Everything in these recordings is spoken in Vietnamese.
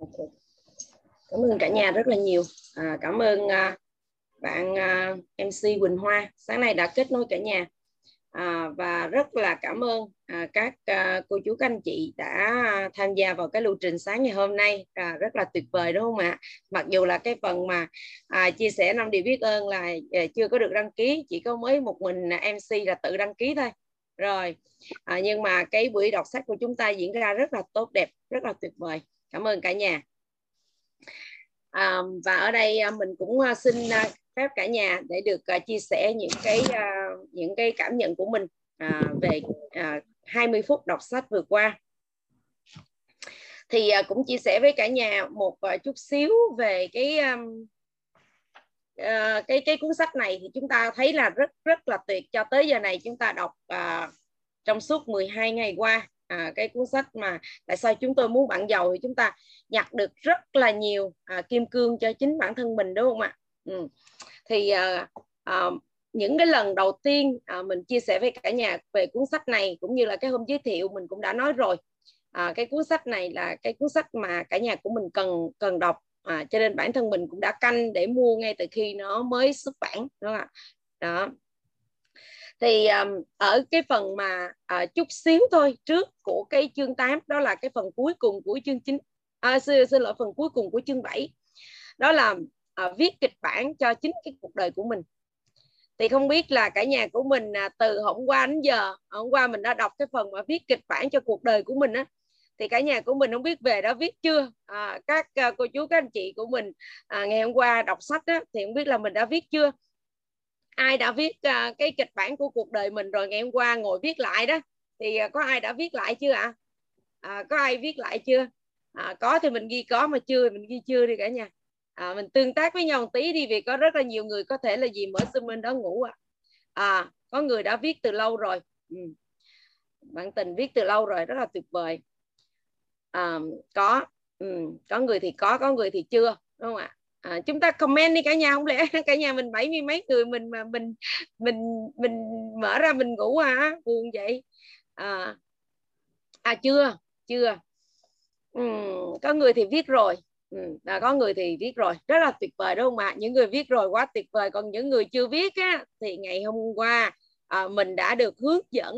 okay. cảm ơn cả nhà rất là nhiều. À, cảm ơn à, bạn à, MC Quỳnh Hoa. Sáng nay đã kết nối cả nhà. À, và rất là cảm ơn à, các à, cô chú các anh chị đã tham gia vào cái lưu trình sáng ngày hôm nay. À, rất là tuyệt vời đúng không ạ? Mặc dù là cái phần mà à, chia sẻ năm điều biết ơn là à, chưa có được đăng ký chỉ có mới một mình MC là tự đăng ký thôi. Rồi à, nhưng mà cái buổi đọc sách của chúng ta diễn ra rất là tốt đẹp rất là tuyệt vời cảm ơn cả nhà. À, và ở đây à, mình cũng à, xin à, phép cả nhà để được chia sẻ những cái những cái cảm nhận của mình về 20 phút đọc sách vừa qua. Thì cũng chia sẻ với cả nhà một chút xíu về cái cái cái cuốn sách này thì chúng ta thấy là rất rất là tuyệt. Cho tới giờ này chúng ta đọc uh, trong suốt 12 ngày qua à, cái cuốn sách mà tại sao chúng tôi muốn bạn giàu thì chúng ta nhặt được rất là nhiều à, kim cương cho chính bản thân mình đúng không ạ? Ừ. thì à, à, những cái lần đầu tiên à, mình chia sẻ với cả nhà về cuốn sách này cũng như là cái hôm giới thiệu mình cũng đã nói rồi. À, cái cuốn sách này là cái cuốn sách mà cả nhà của mình cần cần đọc à, cho nên bản thân mình cũng đã canh để mua ngay từ khi nó mới xuất bản đúng không ạ? Đó thì um, ở cái phần mà uh, chút xíu thôi trước của cái chương 8 đó là cái phần cuối cùng của chương 9 à, xin, xin lỗi phần cuối cùng của chương 7 đó là uh, viết kịch bản cho chính cái cuộc đời của mình. Thì không biết là cả nhà của mình uh, từ hôm qua đến giờ à, hôm qua mình đã đọc cái phần mà viết kịch bản cho cuộc đời của mình á thì cả nhà của mình không biết về đã viết chưa? À, các uh, cô chú các anh chị của mình à, ngày hôm qua đọc sách á, thì không biết là mình đã viết chưa? Ai đã viết uh, cái kịch bản của cuộc đời mình rồi ngày hôm qua ngồi viết lại đó thì uh, có ai đã viết lại chưa ạ à? à, có ai viết lại chưa à, có thì mình ghi có mà chưa thì mình ghi chưa đi cả nhà à, mình tương tác với nhau một tí đi vì có rất là nhiều người có thể là gì mở zoom bên đó ngủ à. à có người đã viết từ lâu rồi ừ. bạn tình viết từ lâu rồi rất là tuyệt vời à, có ừ. có người thì có có người thì chưa đúng không ạ à, chúng ta comment đi cả nhà không lẽ cả nhà mình bảy mươi mấy người mình mà mình mình mình mở ra mình ngủ à? Buồn vậy. À, à chưa chưa. Ừ, có người thì viết rồi. Ừ, à, có người thì viết rồi. Rất là tuyệt vời đúng không ạ? Những người viết rồi quá tuyệt vời còn những người chưa viết á thì ngày hôm qua à, mình đã được hướng dẫn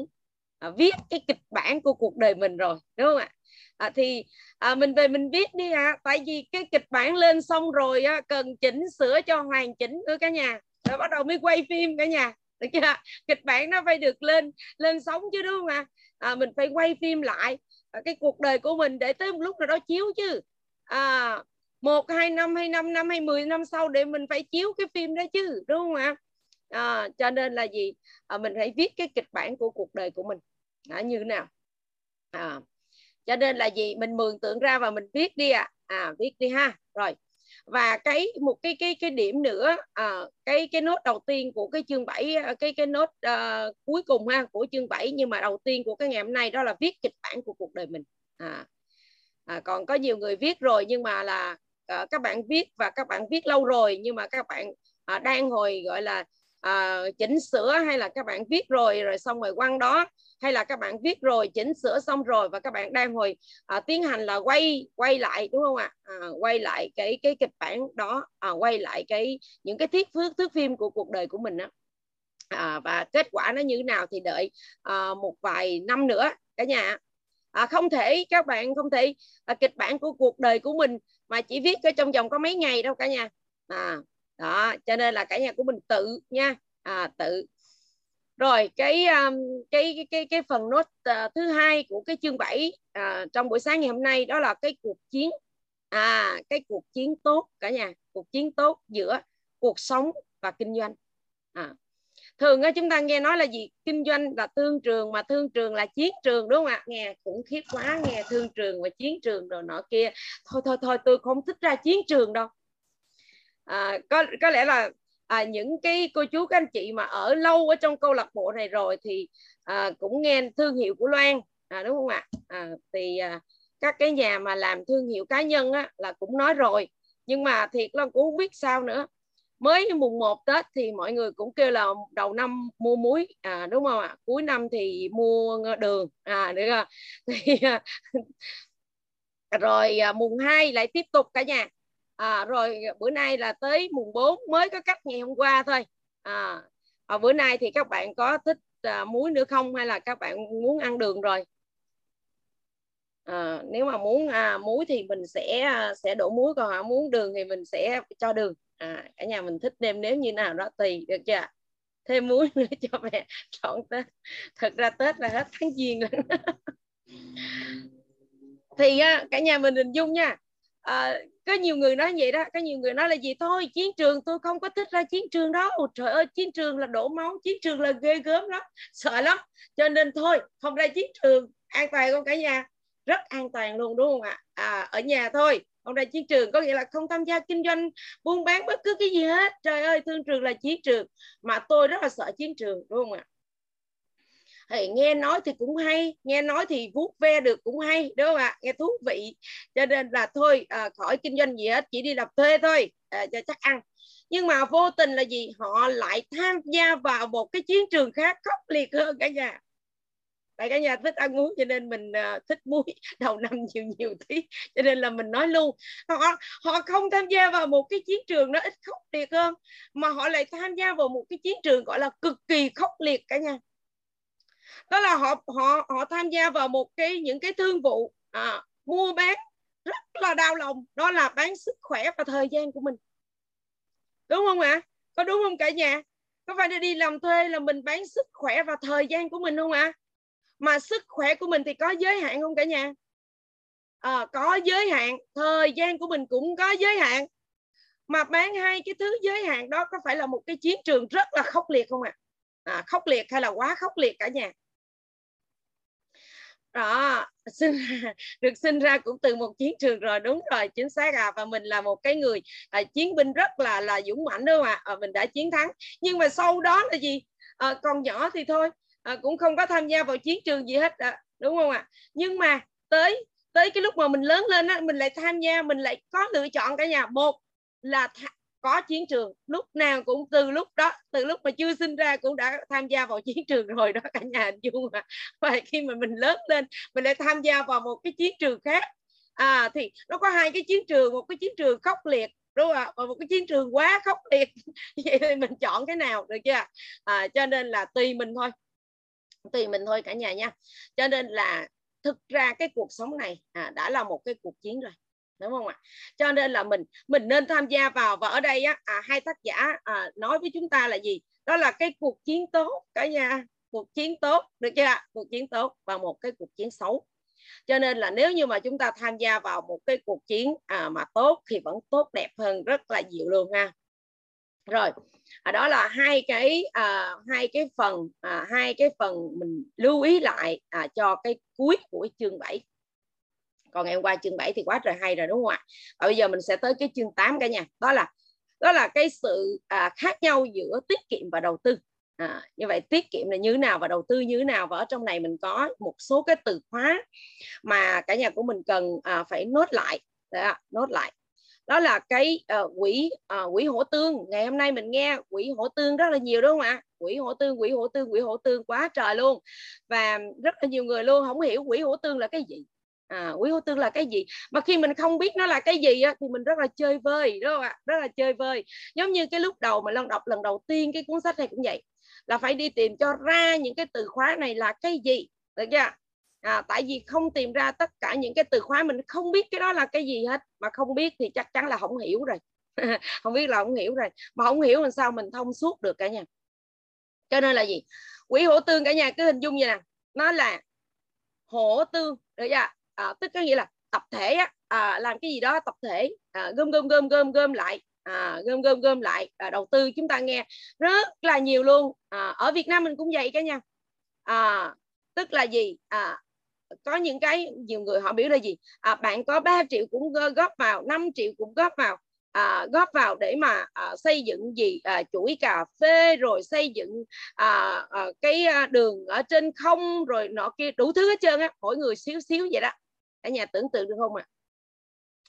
à, viết cái kịch bản của cuộc đời mình rồi đúng không ạ? à, À, thì à, mình về mình viết đi ạ. À. tại vì cái kịch bản lên xong rồi á, cần chỉnh sửa cho hoàn chỉnh nữa cả nhà. Rồi bắt đầu mới quay phim cả nhà. Được chưa? Kịch bản nó phải được lên lên sóng chứ đúng không ạ? À? mình phải quay phim lại. À, cái cuộc đời của mình để tới một lúc nào đó chiếu chứ. À, một hai năm hay năm năm hay mười năm sau để mình phải chiếu cái phim đó chứ đúng không ạ? À, cho nên là gì? À, mình phải viết cái kịch bản của cuộc đời của mình. À, như thế nào? À, cho nên là gì? Mình mường tượng ra và mình viết đi à à viết đi ha. Rồi. Và cái một cái cái cái điểm nữa à, cái cái nốt đầu tiên của cái chương 7 ờ, cái cái nốt uh, cuối cùng ha của chương 7 nhưng mà đầu tiên của cái ngày hôm nay đó là viết kịch bản của cuộc đời mình. À, à còn có nhiều người viết rồi nhưng mà là uh, các bạn viết và các bạn viết lâu rồi nhưng mà các bạn uh, đang hồi gọi là uh, chỉnh sửa hay là các bạn viết rồi rồi xong rồi quăng đó hay là các bạn viết rồi chỉnh sửa xong rồi và các bạn đang hồi à, tiến hành là quay quay lại đúng không ạ? À, quay lại cái cái kịch bản đó à, quay lại cái những cái thuyết thước thước phim của cuộc đời của mình đó. À, và kết quả nó như thế nào thì đợi à, một vài năm nữa cả nhà à, không thể các bạn không thể à, kịch bản của cuộc đời của mình mà chỉ viết ở trong vòng có mấy ngày đâu cả nhà. À, đó cho nên là cả nhà của mình tự nha. À, tự rồi cái um, cái cái cái phần nốt uh, à, thứ hai của cái chương 7 uh, à, trong buổi sáng ngày hôm nay đó là cái cuộc chiến à cái cuộc chiến tốt cả nhà cuộc chiến tốt giữa cuộc sống và kinh doanh. À thường á chúng ta nghe nói là gì? Kinh doanh là thương trường mà thương trường là chiến trường đúng không ạ? Nghe khủng khiếp quá nghe thương trường và chiến trường rồi nọ kia. Thôi thôi thôi tôi không thích ra chiến trường đâu. À, có có lẽ là à, những cái cô chú các anh chị mà ở lâu ở trong câu lạc bộ này rồi thì à, cũng nghe thương hiệu của Loan. À, đúng không ạ? À, thì à, các cái nhà mà làm thương hiệu cá nhân á, là cũng nói rồi. Nhưng mà thiệt là cũng không biết sao nữa. Mới mùng 1 Tết thì mọi người cũng kêu là đầu năm mua muối. À, đúng không ạ? Cuối năm thì mua đường. À được rồi. Thì à, rồi à, mùng 2 lại tiếp tục cả nhà à, rồi bữa nay là tới mùng 4 mới có cắt ngày hôm qua thôi. À, à bữa nay thì các bạn có thích à, muối nữa không hay là các bạn muốn ăn đường rồi? À, nếu mà muốn à, muối thì mình sẽ à, sẽ đổ muối còn à, muốn đường thì mình sẽ cho đường. À, cả nhà mình thích nêm nếu như nào đó tùy được chưa? Thêm muối nữa cho mẹ chọn tết. Thật ra tết là hết tháng giêng rồi. Thì à, cả nhà mình hình dung nha à, có nhiều người nói vậy đó có nhiều người nói là gì? Thôi chiến trường tôi không có thích ra chiến trường đó. Ồ, trời ơi chiến trường là đổ máu chiến trường là ghê gớm lắm sợ lắm. Cho nên thôi không ra chiến trường an toàn không cả nhà? Rất an toàn luôn đúng không ạ? À, ở nhà thôi không ra chiến trường có nghĩa là không tham gia kinh doanh buôn bán bất cứ cái gì hết. Trời ơi thương trường là chiến trường mà tôi rất là sợ chiến trường đúng không ạ? Thì nghe nói thì cũng hay nghe nói thì vuốt ve được cũng hay đúng không ạ? Nghe thú vị. Cho nên là thôi à, khỏi kinh doanh gì hết chỉ đi làm thuê thôi à, cho chắc ăn. Nhưng mà vô tình là gì? Họ lại tham gia vào một cái chiến trường khác khốc liệt hơn cả nhà. Tại cả nhà thích ăn uống cho nên mình uh, thích muối đầu năm nhiều nhiều tí. Cho nên là mình nói luôn họ họ không tham gia vào một cái chiến trường nó ít khốc liệt hơn mà họ lại tham gia vào một cái chiến trường gọi là cực kỳ khốc liệt cả nhà đó là họ họ họ tham gia vào một cái những cái thương vụ à, mua bán rất là đau lòng. Đó là bán sức khỏe và thời gian của mình. Đúng không ạ? Có đúng không cả nhà? Có phải đi làm thuê là mình bán sức khỏe và thời gian của mình không ạ? Mà sức khỏe của mình thì có giới hạn không cả nhà? À, có giới hạn. Thời gian của mình cũng có giới hạn. Mà bán hai cái thứ giới hạn đó có phải là một cái chiến trường rất là khốc liệt không ạ? À? à, khốc liệt hay là quá khốc liệt cả nhà? Đó sinh được sinh ra cũng từ một chiến trường rồi đúng rồi chính xác à. Và mình là một cái người à, chiến binh rất là là dũng mãnh đúng không ạ? À, mình đã chiến thắng. Nhưng mà sau đó là gì? À, còn nhỏ thì thôi à, cũng không có tham gia vào chiến trường gì hết à, đúng không ạ? Nhưng mà tới tới cái lúc mà mình lớn lên á mình lại tham gia mình lại có lựa chọn cả nhà. Một là có chiến trường lúc nào cũng từ lúc đó từ lúc mà chưa sinh ra cũng đã tham gia vào chiến trường rồi đó cả nhà hình dung mà và khi mà mình lớn lên mình lại tham gia vào một cái chiến trường khác. À thì nó có hai cái chiến trường một cái chiến trường khốc liệt đúng không ạ? Và một cái chiến trường quá khốc liệt. Vậy thì mình chọn cái nào được chưa à, cho nên là tùy mình thôi. Tùy mình thôi cả nhà nha. Cho nên là thực ra cái cuộc sống này à, đã là một cái cuộc chiến rồi đúng không ạ? Cho nên là mình mình nên tham gia vào và ở đây á à, hai tác giả à, nói với chúng ta là gì? Đó là cái cuộc chiến tốt cả nhà. Cuộc chiến tốt được chưa cuộc chiến tốt và một cái cuộc chiến xấu. Cho nên là nếu như mà chúng ta tham gia vào một cái cuộc chiến à, mà tốt thì vẫn tốt đẹp hơn rất là nhiều luôn ha. Rồi à, đó là hai cái à, hai cái phần à, hai cái phần mình lưu ý lại à, cho cái cuối của chương 7 còn ngày hôm qua chương 7 thì quá trời hay rồi đúng không ạ? Và bây giờ mình sẽ tới cái chương 8 cả nhà. Đó là đó là cái sự à, khác nhau giữa tiết kiệm và đầu tư. À, như vậy tiết kiệm là như thế nào và đầu tư như thế nào? Và ở trong này mình có một số cái từ khóa mà cả nhà của mình cần à, phải nốt lại. Đó, nốt lại. Đó là cái uh, quỹ uh, quỹ hỗ tương. Ngày hôm nay mình nghe quỹ hỗ tương rất là nhiều đúng không ạ? Quỹ hỗ tương quỹ hỗ tương quỹ hỗ tương quá trời luôn. Và rất là nhiều người luôn không hiểu quỹ hỗ tương là cái gì à, quý hỗ tương là cái gì? Mà khi mình không biết nó là cái gì á, thì mình rất là chơi vơi đúng không ạ? Rất là chơi vơi. Giống như cái lúc đầu mà lần đọc lần đầu tiên cái cuốn sách này cũng vậy là phải đi tìm cho ra những cái từ khóa này là cái gì được chưa à, tại vì không tìm ra tất cả những cái từ khóa mình không biết cái đó là cái gì hết. Mà không biết thì chắc chắn là không hiểu rồi. Không biết là không hiểu rồi. Mà không hiểu làm sao mình thông suốt được cả nhà. Cho nên là gì? Quỷ hổ tương cả nhà cứ hình dung như nè. Nó là hổ tương được chưa à, tức có nghĩa là tập thể á, à, làm cái gì đó tập thể à, gom gom gom gom gom lại à, gom gom gom lại à, đầu tư chúng ta nghe rất là nhiều luôn. À, ở Việt Nam mình cũng vậy cả nha à, tức là gì? À, có những cái nhiều người họ biểu là gì? À, bạn có 3 triệu cũng góp vào 5 triệu cũng góp vào à, góp vào để mà à, xây dựng gì? À, chuỗi cà phê rồi xây dựng à, à, cái à, đường ở trên không rồi nọ kia đủ thứ hết trơn á mỗi người xíu xíu vậy đó cả nhà tưởng tượng được không ạ?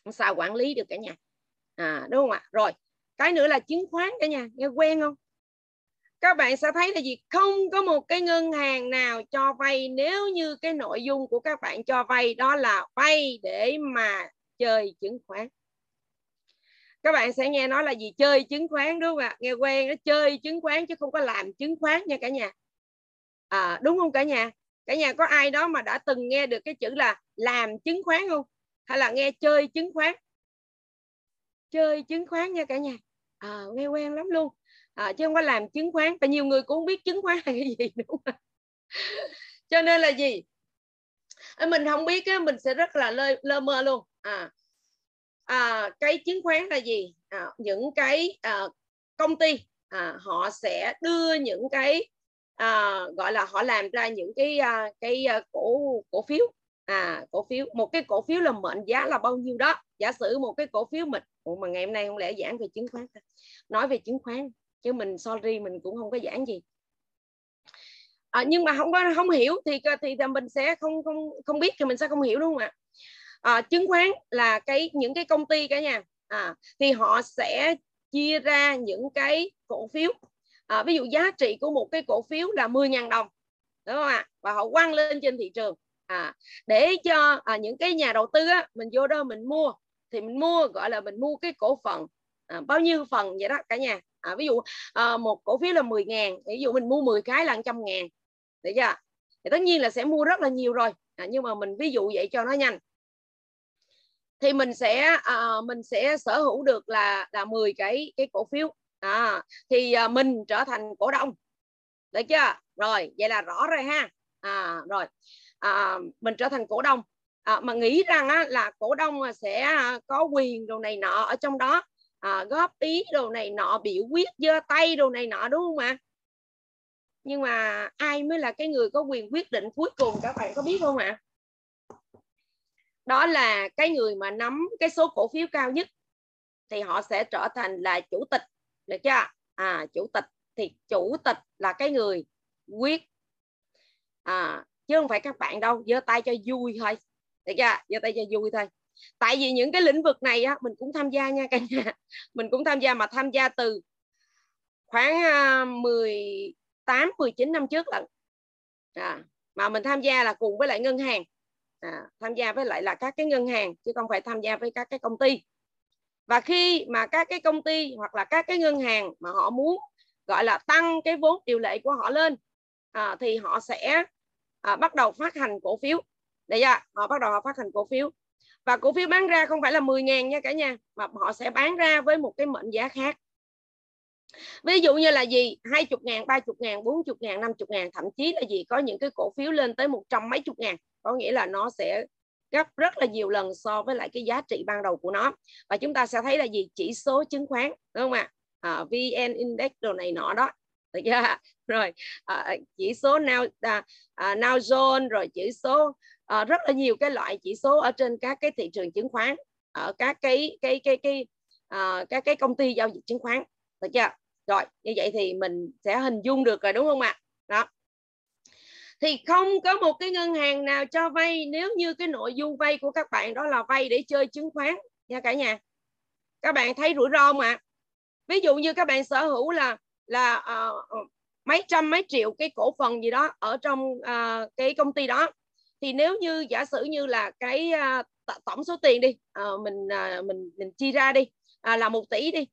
À? sao quản lý được cả nhà? À đúng không ạ? Rồi cái nữa là chứng khoán cả nhà nghe quen không? Các bạn sẽ thấy là gì? Không có một cái ngân hàng nào cho vay. Nếu như cái nội dung của các bạn cho vay đó là vay để mà chơi chứng khoán. Các bạn sẽ nghe nói là gì? Chơi chứng khoán đúng không ạ? Nghe quen nó chơi chứng khoán chứ không có làm chứng khoán nha cả nhà. À, đúng không cả nhà? Cả nhà có ai đó mà đã từng nghe được cái chữ là làm chứng khoán không? Hay là nghe chơi chứng khoán? Chơi chứng khoán nha cả nhà. À, nghe quen lắm luôn. À, chứ không có làm chứng khoán. Và nhiều người cũng không biết chứng khoán là cái gì đúng không cho nên là gì? À, mình không biết á, mình sẽ rất là lơ, lơ mơ luôn. À, à cái chứng khoán là gì? À, những cái à, công ty à, họ sẽ đưa những cái à, gọi là họ làm ra những cái à, cái à, cổ cổ phiếu. À cổ phiếu một cái cổ phiếu là mệnh giá là bao nhiêu đó. Giả sử một cái cổ phiếu mình Ủa mà ngày hôm nay không lẽ giảng về chứng khoán nói về chứng khoán chứ mình sorry mình cũng không có giảng gì. À, nhưng mà không có không hiểu thì thì, thì mình sẽ không không không biết thì mình sẽ không hiểu đúng không ạ? À, chứng khoán là cái những cái công ty cả nhà. À, thì họ sẽ chia ra những cái cổ phiếu à, ví dụ giá trị của một cái cổ phiếu là 10.000 đồng đúng không ạ? Và họ quăng lên trên thị trường. À, để cho à, những cái nhà đầu tư á, mình vô đó mình mua thì mình mua gọi là mình mua cái cổ phần à, bao nhiêu phần vậy đó cả nhà. À, ví dụ à, một cổ phiếu là 10 ngàn ví dụ mình mua 10 cái là 100 ngàn được chưa? Thì tất nhiên là sẽ mua rất là nhiều rồi. À, nhưng mà mình ví dụ vậy cho nó nhanh. Thì mình sẽ à, mình sẽ sở hữu được là là 10 cái cái cổ phiếu à, thì à, mình trở thành cổ đông. Được chưa? Rồi vậy là rõ rồi ha. À, rồi. À, mình trở thành cổ đông. À, mà nghĩ rằng á, là cổ đông sẽ à, có quyền đồ này nọ ở trong đó à, góp ý đồ này nọ biểu quyết giơ tay đồ này nọ đúng không ạ? Nhưng mà ai mới là cái người có quyền quyết định cuối cùng các bạn có biết không ạ? Đó là cái người mà nắm cái số cổ phiếu cao nhất thì họ sẽ trở thành là chủ tịch được chưa? À chủ tịch thì chủ tịch là cái người quyết. À chứ không phải các bạn đâu giơ tay cho vui thôi. Được chưa? Giơ tay cho vui thôi. Tại vì những cái lĩnh vực này á mình cũng tham gia nha cả nhà. Mình cũng tham gia mà tham gia từ khoảng à, 18 19 năm trước lận. À, mà mình tham gia là cùng với lại ngân hàng. À, tham gia với lại là các cái ngân hàng chứ không phải tham gia với các cái công ty và khi mà các cái công ty hoặc là các cái ngân hàng mà họ muốn gọi là tăng cái vốn điều lệ của họ lên à, thì họ sẽ à, bắt đầu phát hành cổ phiếu. Để ra họ bắt đầu họ phát hành cổ phiếu. Và cổ phiếu bán ra không phải là 10 ngàn nha cả nhà mà họ sẽ bán ra với một cái mệnh giá khác. Ví dụ như là gì? 20 ngàn 30 ngàn 40 ngàn 50 ngàn thậm chí là gì? Có những cái cổ phiếu lên tới một trăm mấy chục ngàn. Có nghĩa là nó sẽ gấp rất là nhiều lần so với lại cái giá trị ban đầu của nó. Và chúng ta sẽ thấy là gì? Chỉ số chứng khoán đúng không ạ? À, vn index đồ này nọ đó. Được chưa? Rồi à, chỉ số nào à, à, Dow rồi chỉ số à, rất là nhiều cái loại chỉ số ở trên các cái thị trường chứng khoán ở các cái cái cái cái à, các cái công ty giao dịch chứng khoán. Được chưa? Rồi như vậy thì mình sẽ hình dung được rồi đúng không ạ? Đó thì không có một cái ngân hàng nào cho vay. Nếu như cái nội dung vay của các bạn đó là vay để chơi chứng khoán nha cả nhà. Các bạn thấy rủi ro mà ví dụ như các bạn sở hữu là là uh, mấy trăm mấy triệu cái cổ phần gì đó ở trong uh, cái công ty đó. Thì nếu như giả sử như là cái uh, tổng số tiền đi uh, mình uh, mình mình chia ra đi uh, là một tỷ đi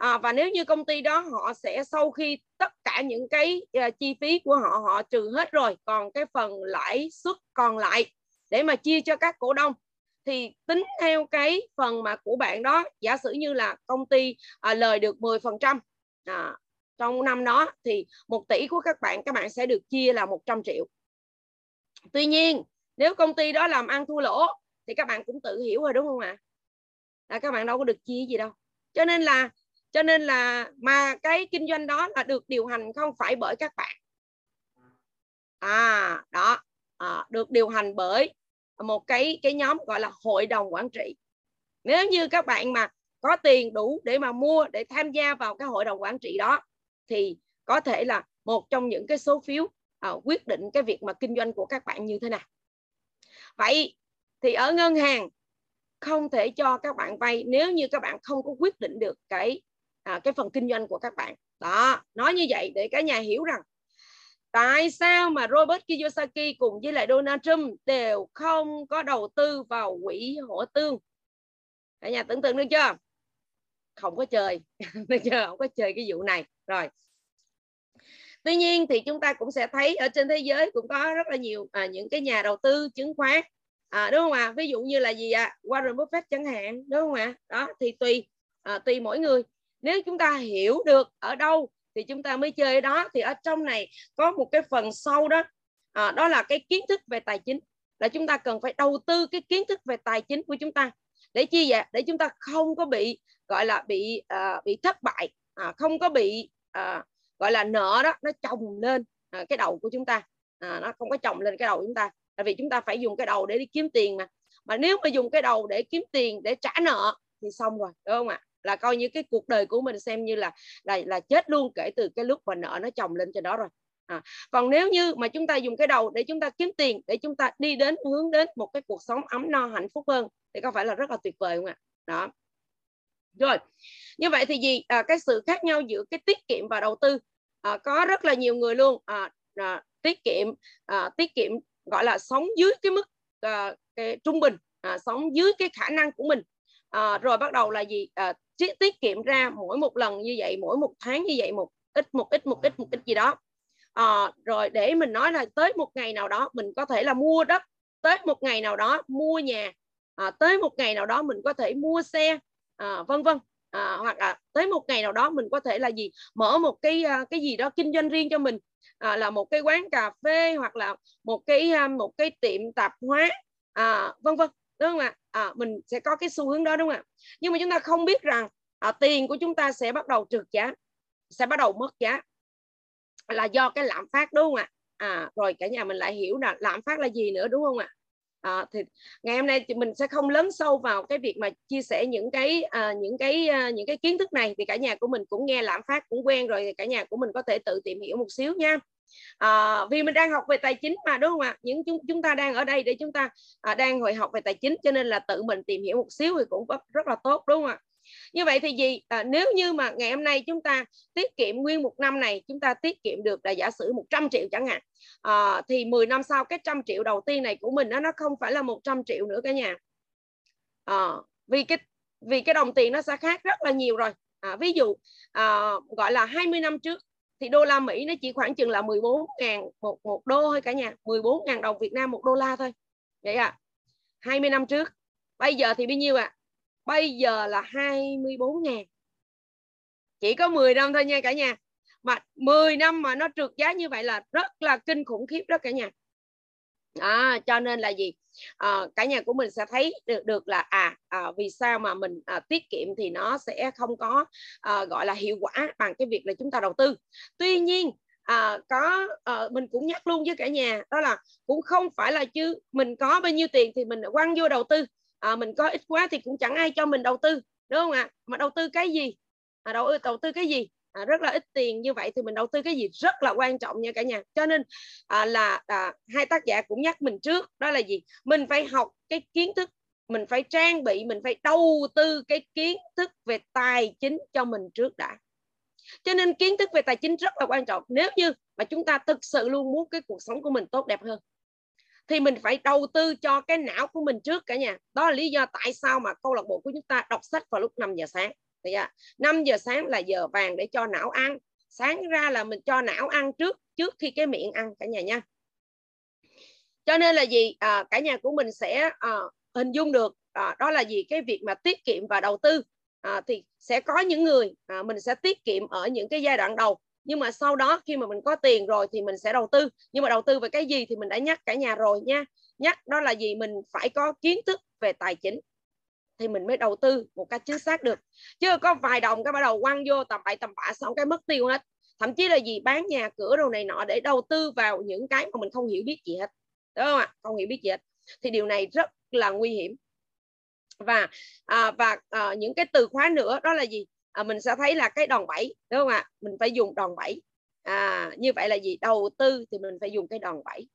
à, và nếu như công ty đó họ sẽ sau khi tất cả những cái uh, chi phí của họ họ trừ hết rồi còn cái phần lãi suất còn lại để mà chia cho các cổ đông thì tính theo cái phần mà của bạn đó giả sử như là công ty à, lời được 10% à, trong năm đó thì một tỷ của các bạn các bạn sẽ được chia là 100 triệu tuy nhiên nếu công ty đó làm ăn thua lỗ thì các bạn cũng tự hiểu rồi đúng không ạ à? các bạn đâu có được chia gì đâu cho nên là cho nên là mà cái kinh doanh đó là được điều hành không phải bởi các bạn. À đó à, được điều hành bởi một cái cái nhóm gọi là hội đồng quản trị. Nếu như các bạn mà có tiền đủ để mà mua để tham gia vào cái hội đồng quản trị đó thì có thể là một trong những cái số phiếu à, quyết định cái việc mà kinh doanh của các bạn như thế nào. Vậy thì ở ngân hàng không thể cho các bạn vay nếu như các bạn không có quyết định được cái à, cái phần kinh doanh của các bạn. Đó nói như vậy để cả nhà hiểu rằng tại sao mà Robert Kiyosaki cùng với lại Donald Trump đều không có đầu tư vào quỹ hỗ tương? Cả nhà tưởng tượng được chưa? Không có chơi. Được chưa? Không có chơi cái vụ này. Rồi. Tuy nhiên thì chúng ta cũng sẽ thấy ở trên thế giới cũng có rất là nhiều à, những cái nhà đầu tư chứng khoán. À, đúng không ạ? À? ví dụ như là gì ạ? À? Warren Buffett chẳng hạn đúng không ạ? À? đó thì tùy à, tùy mỗi người nếu chúng ta hiểu được ở đâu thì chúng ta mới chơi đó. Thì ở trong này có một cái phần sâu đó. À, đó là cái kiến thức về tài chính là chúng ta cần phải đầu tư cái kiến thức về tài chính của chúng ta để chi vậy? Để chúng ta không có bị gọi là bị uh, bị thất bại à, không có bị uh, gọi là nợ đó nó chồng lên uh, cái đầu của chúng ta. À, nó không có chồng lên cái đầu của chúng ta. Tại vì chúng ta phải dùng cái đầu để đi kiếm tiền mà. Mà nếu mà dùng cái đầu để kiếm tiền để trả nợ thì xong rồi đúng không ạ? Là coi như cái cuộc đời của mình xem như là là là chết luôn kể từ cái lúc mà nợ nó chồng lên trên đó rồi. À, còn nếu như mà chúng ta dùng cái đầu để chúng ta kiếm tiền để chúng ta đi đến hướng đến một cái cuộc sống ấm no hạnh phúc hơn thì có phải là rất là tuyệt vời không ạ? Đó. Rồi như vậy thì gì? À, cái sự khác nhau giữa cái tiết kiệm và đầu tư. À, có rất là nhiều người luôn à, à, tiết kiệm à, tiết kiệm gọi là sống dưới cái mức à, cái trung bình à, sống dưới cái khả năng của mình à, rồi bắt đầu là gì? À, tiết kiệm ra mỗi một lần như vậy mỗi một tháng như vậy một ít một ít một ít một ít gì đó. À, rồi để mình nói là tới một ngày nào đó mình có thể là mua đất tới một ngày nào đó mua nhà à, tới một ngày nào đó mình có thể mua xe à, vân vân. À, hoặc là tới một ngày nào đó mình có thể là gì? Mở một cái cái gì đó kinh doanh riêng cho mình. À, là một cái quán cà phê hoặc là một cái một cái tiệm tạp hóa à, vân vân đúng không ạ? À, mình sẽ có cái xu hướng đó đúng không ạ? Nhưng mà chúng ta không biết rằng à, tiền của chúng ta sẽ bắt đầu trượt giá sẽ bắt đầu mất giá là do cái lạm phát đúng không ạ? À rồi cả nhà mình lại hiểu là lạm phát là gì nữa đúng không ạ? À, thì ngày hôm nay thì mình sẽ không lớn sâu vào cái việc mà chia sẻ những cái à, những cái à, những cái kiến thức này. Thì cả nhà của mình cũng nghe lạm phát cũng quen rồi thì cả nhà của mình có thể tự tìm hiểu một xíu nha à, vì mình đang học về tài chính mà đúng không ạ? Những chúng chúng ta đang ở đây để chúng ta à, đang hội học về tài chính cho nên là tự mình tìm hiểu một xíu thì cũng rất là tốt đúng không ạ? Như vậy thì gì? À, nếu như mà ngày hôm nay chúng ta tiết kiệm nguyên một năm này chúng ta tiết kiệm được là giả sử 100 triệu chẳng hạn à, thì 10 năm sau cái trăm triệu đầu tiên này của mình nó nó không phải là 100 triệu nữa cả nhà. À, vì cái vì cái đồng tiền nó sẽ khác rất là nhiều rồi. À, ví dụ à, gọi là 20 năm trước thì đô la Mỹ nó chỉ khoảng chừng là 14.000 một, một đô thôi cả nhà 14.000 đồng Việt Nam một đô la thôi. Vậy à 20 năm trước. Bây giờ thì bao nhiêu ạ? À? bây giờ là 24.000 chỉ có 10 năm thôi nha cả nhà. Mà 10 năm mà nó trượt giá như vậy là rất là kinh khủng khiếp đó cả nhà à, cho nên là gì? À, cả nhà của mình sẽ thấy được được là à, à vì sao mà mình à, tiết kiệm thì nó sẽ không có à, gọi là hiệu quả bằng cái việc là chúng ta đầu tư. Tuy nhiên à, có à, mình cũng nhắc luôn với cả nhà đó là cũng không phải là chứ mình có bao nhiêu tiền thì mình quăng vô đầu tư. À, mình có ít quá thì cũng chẳng ai cho mình đầu tư đúng không ạ? À? mà đầu tư cái gì? À, đầu đầu tư cái gì? À, rất là ít tiền. Như vậy thì mình đầu tư cái gì rất là quan trọng nha cả nhà. Cho nên à, là à, hai tác giả cũng nhắc mình trước đó là gì? Mình phải học cái kiến thức mình phải trang bị mình phải đầu tư cái kiến thức về tài chính cho mình trước đã. Cho nên kiến thức về tài chính rất là quan trọng. Nếu như mà chúng ta thực sự luôn muốn cái cuộc sống của mình tốt đẹp hơn thì mình phải đầu tư cho cái não của mình trước cả nhà. Đó là lý do tại sao mà câu lạc bộ của chúng ta đọc sách vào lúc 5 giờ sáng thì 5 à, giờ sáng là giờ vàng để cho não ăn. Sáng ra là mình cho não ăn trước trước khi cái miệng ăn cả nhà nha. Cho nên là gì? À, cả nhà của mình sẽ à, hình dung được à, đó là gì? Cái việc mà tiết kiệm và đầu tư. À, thì sẽ có những người à, mình sẽ tiết kiệm ở những cái giai đoạn đầu. Nhưng mà sau đó khi mà mình có tiền rồi thì mình sẽ đầu tư. Nhưng mà đầu tư về cái gì thì mình đã nhắc cả nhà rồi nha. Nhắc đó là gì? Mình phải có kiến thức về tài chính thì mình mới đầu tư một cách chính xác được. Chứ có vài đồng cái bắt đầu quăng vô tầm bậy tầm bạ xong cái mất tiêu hết. Thậm chí là gì bán nhà cửa đồ này nọ để đầu tư vào những cái mà mình không hiểu biết gì hết. Đúng không ạ? Không hiểu biết gì hết. Thì điều này rất là nguy hiểm. Và à, và à, những cái từ khóa nữa đó là gì? À, mình sẽ thấy là cái đòn bẩy đúng không ạ? Mình phải dùng đòn bẩy. À, như vậy là gì? Đầu tư thì mình phải dùng cái đòn bẩy.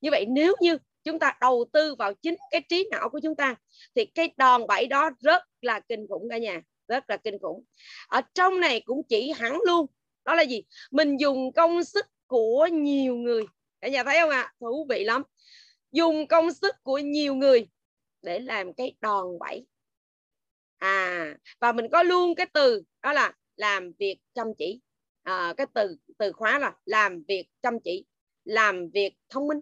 Như vậy nếu như chúng ta đầu tư vào chính cái trí não của chúng ta. Thì cái đòn bẩy đó rất là kinh khủng cả nhà rất là kinh khủng. Ở trong này cũng chỉ hẳn luôn. Đó là gì? Mình dùng công sức của nhiều người. Cả nhà thấy không ạ? À? thú vị lắm. Dùng công sức của nhiều người để làm cái đòn bẩy. À và mình có luôn cái từ đó là làm việc chăm chỉ. À, cái từ từ khóa là làm việc chăm chỉ làm việc thông minh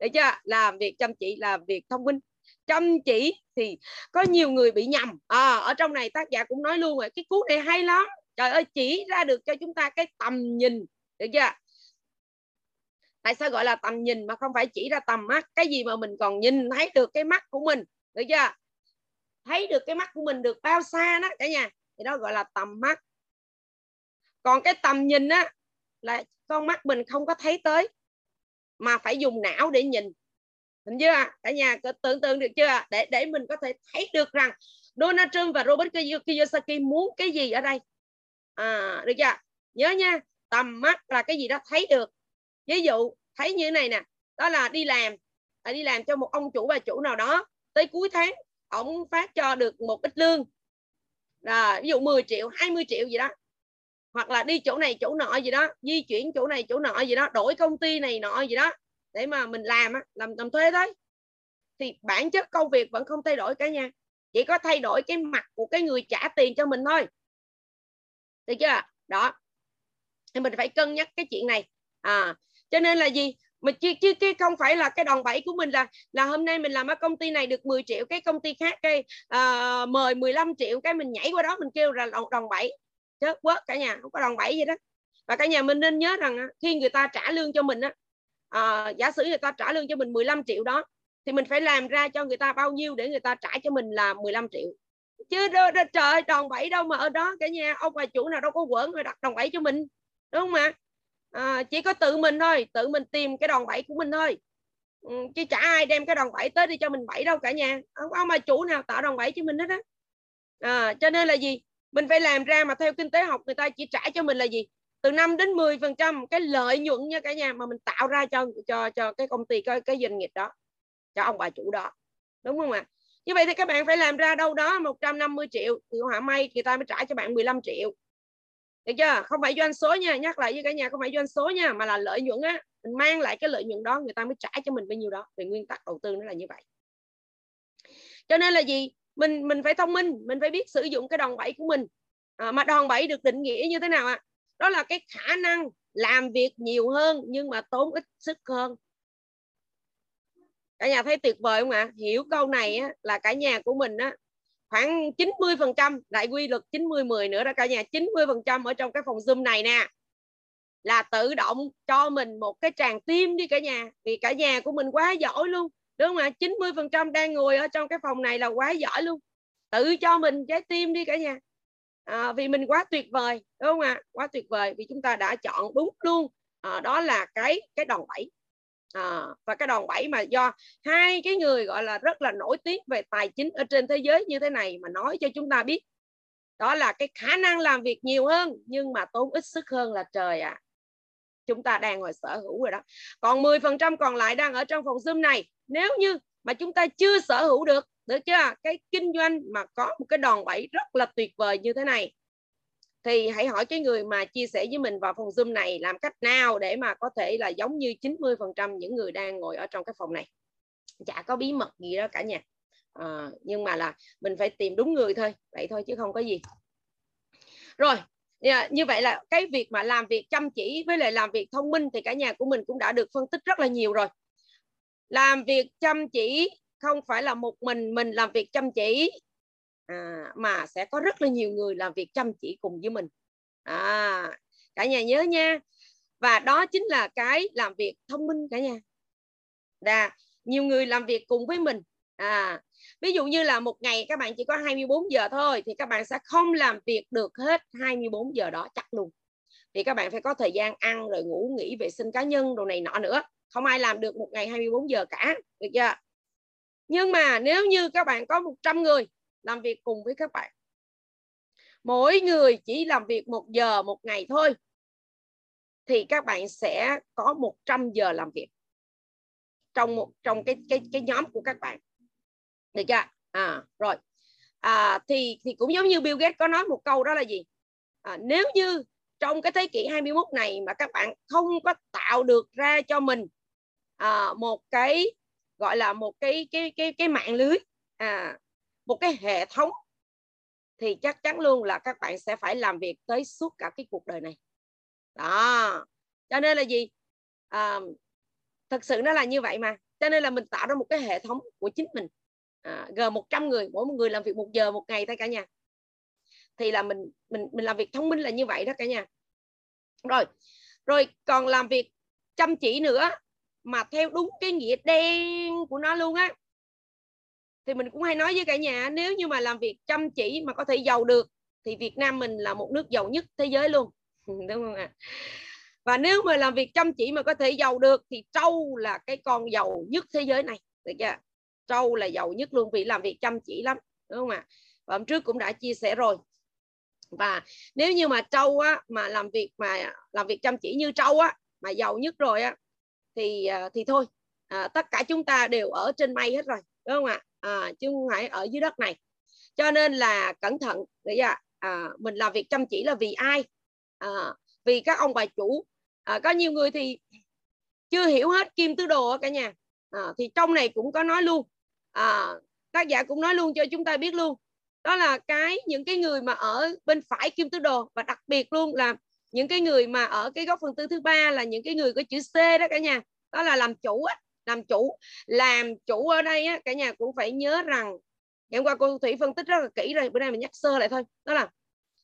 để chưa? Làm việc chăm chỉ là việc thông minh. Chăm chỉ thì có nhiều người bị nhầm. À, ở trong này tác giả cũng nói luôn rồi cái cuốn này hay lắm. Trời ơi chỉ ra được cho chúng ta cái tầm nhìn. Được chưa? Tại sao gọi là tầm nhìn mà không phải chỉ ra tầm mắt? Cái gì mà mình còn nhìn thấy được cái mắt của mình? Được chưa? Thấy được cái mắt của mình được bao xa đó cả nhà. Thì đó gọi là tầm mắt. Còn cái tầm nhìn á là con mắt mình không có thấy tới mà phải dùng não để nhìn. Hình chưa à, cả nhà có tưởng tượng được chưa? Để để mình có thể thấy được rằng Donald Trump và Robert Kiyosaki muốn cái gì ở đây? À, được chưa? Nhớ nha tầm mắt là cái gì đó thấy được. Ví dụ thấy như thế này nè đó là đi làm. À, đi làm cho một ông chủ bà chủ nào đó. Tới cuối tháng ông phát cho được một ít lương. Là ví dụ 10 triệu 20 triệu gì đó hoặc là đi chỗ này chỗ nọ gì đó di chuyển chỗ này chỗ nọ gì đó đổi công ty này nọ gì đó để mà mình làm làm làm thuê thôi. Thì bản chất công việc vẫn không thay đổi cả nhà chỉ có thay đổi cái mặt của cái người trả tiền cho mình thôi. Được chưa? Đó. Thì mình phải cân nhắc cái chuyện này. À cho nên là gì? Mình chứ, chứ chứ không phải là cái đòn bẩy của mình là là hôm nay mình làm ở công ty này được 10 triệu cái công ty khác cái uh, mời 15 triệu cái mình nhảy qua đó mình kêu là đòn, đòn bẩy chết quớt cả nhà không có đòn bẩy gì đó. Và cả nhà mình nên nhớ rằng khi người ta trả lương cho mình á à, giả sử người ta trả lương cho mình 15 triệu đó thì mình phải làm ra cho người ta bao nhiêu để người ta trả cho mình là 15 triệu. Chứ đó, đó, trời đòn bẩy đâu mà ở đó cả nhà ông bà chủ nào đâu có quẩn rồi đặt đòn bẩy cho mình đúng không ạ? À, chỉ có tự mình thôi tự mình tìm cái đòn bẩy của mình thôi. Ừ, chứ chả ai đem cái đòn bẩy tới đi cho mình bẩy đâu cả nhà. Không ông bà chủ nào tạo đòn bẩy cho mình hết á. À, cho nên là gì? Mình phải làm ra mà theo kinh tế học người ta chỉ trả cho mình là gì? Từ 5 đến 10 phần trăm cái lợi nhuận nha cả nhà, mà mình tạo ra cho cho cho cái công ty, cái cái doanh nghiệp đó, cho ông bà chủ đó. Đúng không ạ? Như vậy thì các bạn phải làm ra đâu đó 150 triệu, thì họa may người ta mới trả cho bạn 15 triệu. Được chưa? Không phải doanh số nha, nhắc lại với cả nhà, không phải doanh số nha, mà là lợi nhuận á. Mình mang lại cái lợi nhuận đó, người ta mới trả cho mình bao nhiêu đó. Về nguyên tắc đầu tư nó là như vậy. Cho nên là gì? Mình mình phải thông minh mình phải biết sử dụng cái đòn bẩy của mình à, mà đòn bẩy được định nghĩa như thế nào ạ à? đó là cái khả năng làm việc nhiều hơn nhưng mà tốn ít sức hơn cả nhà thấy tuyệt vời không ạ à? hiểu câu này á, là cả nhà của mình á khoảng 90 phần trăm đại quy luật 90 10 nữa đó cả nhà 90 phần trăm ở trong cái phòng zoom này nè là tự động cho mình một cái tràng tim đi cả nhà vì cả nhà của mình quá giỏi luôn đúng không ạ 90 phần trăm đang ngồi ở trong cái phòng này là quá giỏi luôn. Tự cho mình trái tim đi cả nhà. À, vì mình quá tuyệt vời đúng không ạ? Quá tuyệt vời vì chúng ta đã chọn đúng luôn. À, đó là cái cái đòn bẩy. À, và cái đòn bẩy mà do hai cái người gọi là rất là nổi tiếng về tài chính ở trên thế giới như thế này mà nói cho chúng ta biết. Đó là cái khả năng làm việc nhiều hơn nhưng mà tốn ít sức hơn là trời ạ. À. chúng ta đang ngồi sở hữu rồi đó. Còn 10% còn lại đang ở trong phòng zoom này nếu như mà chúng ta chưa sở hữu được được chưa? Cái kinh doanh mà có một cái đòn bẩy rất là tuyệt vời như thế này thì hãy hỏi cái người mà chia sẻ với mình vào phòng zoom này làm cách nào để mà có thể là giống như 90% những người đang ngồi ở trong cái phòng này. Chả có bí mật gì đó cả nhà à, ờ, nhưng mà là mình phải tìm đúng người thôi vậy thôi chứ không có gì. Rồi yeah, như vậy là cái việc mà làm việc chăm chỉ với lại làm việc thông minh thì cả nhà của mình cũng đã được phân tích rất là nhiều rồi làm việc chăm chỉ không phải là một mình mình làm việc chăm chỉ. À, mà sẽ có rất là nhiều người làm việc chăm chỉ cùng với mình. À, cả nhà nhớ nha. Và đó chính là cái làm việc thông minh cả nhà. Đà, nhiều người làm việc cùng với mình. À ví dụ như là một ngày các bạn chỉ có 24 giờ thôi thì các bạn sẽ không làm việc được hết 24 giờ đó chắc luôn. Thì các bạn phải có thời gian ăn rồi ngủ nghỉ vệ sinh cá nhân đồ này nọ nữa không ai làm được một ngày 24 giờ cả được chưa? Nhưng mà nếu như các bạn có 100 người làm việc cùng với các bạn mỗi người chỉ làm việc một giờ một ngày thôi thì các bạn sẽ có 100 giờ làm việc trong một trong cái cái cái nhóm của các bạn được chưa? À rồi. À, thì thì cũng giống như Bill Gates có nói một câu đó là gì? À, nếu như trong cái thế kỷ 21 này mà các bạn không có tạo được ra cho mình à, một cái gọi là một cái cái cái cái mạng lưới à, một cái hệ thống thì chắc chắn luôn là các bạn sẽ phải làm việc tới suốt cả cái cuộc đời này. Đó. Cho nên là gì? À, thật sự nó là như vậy mà. Cho nên là mình tạo ra một cái hệ thống của chính mình. À, gồm 100 người mỗi một người làm việc một giờ một ngày thôi cả nhà. Thì là mình mình mình làm việc thông minh là như vậy đó cả nhà. Rồi rồi còn làm việc chăm chỉ nữa mà theo đúng cái nghĩa đen của nó luôn á. Thì mình cũng hay nói với cả nhà, nếu như mà làm việc chăm chỉ mà có thể giàu được, thì Việt Nam mình là một nước giàu nhất thế giới luôn. Đúng không ạ? Và nếu mà làm việc chăm chỉ mà có thể giàu được, thì trâu là cái con giàu nhất thế giới này. Được chưa? Trâu là giàu nhất luôn vì làm việc chăm chỉ lắm, đúng không ạ? Và hôm trước cũng đã chia sẻ rồi. Và nếu như mà trâu á, mà làm việc mà làm việc chăm chỉ như trâu á, mà giàu nhất rồi á thì à, thì thôi à, tất cả chúng ta đều ở trên mây hết rồi đúng không ạ? À, chứ không phải ở dưới đất này. Cho nên là cẩn thận để à, à, mình làm việc chăm chỉ là vì ai? À, vì các ông bà chủ. À, có nhiều người thì chưa hiểu hết kim tứ đồ cả nhà. À, thì trong này cũng có nói luôn. À, tác giả cũng nói luôn cho chúng ta biết luôn. Đó là cái những cái người mà ở bên phải kim tứ đồ và đặc biệt luôn là những cái người mà ở cái góc phần tư thứ ba là những cái người có chữ C đó cả nhà. Đó là làm chủ á, làm chủ. Làm chủ ở đây á, cả nhà cũng phải nhớ rằng hôm qua cô thủy phân tích rất là kỹ rồi, bữa nay mình nhắc sơ lại thôi. Đó là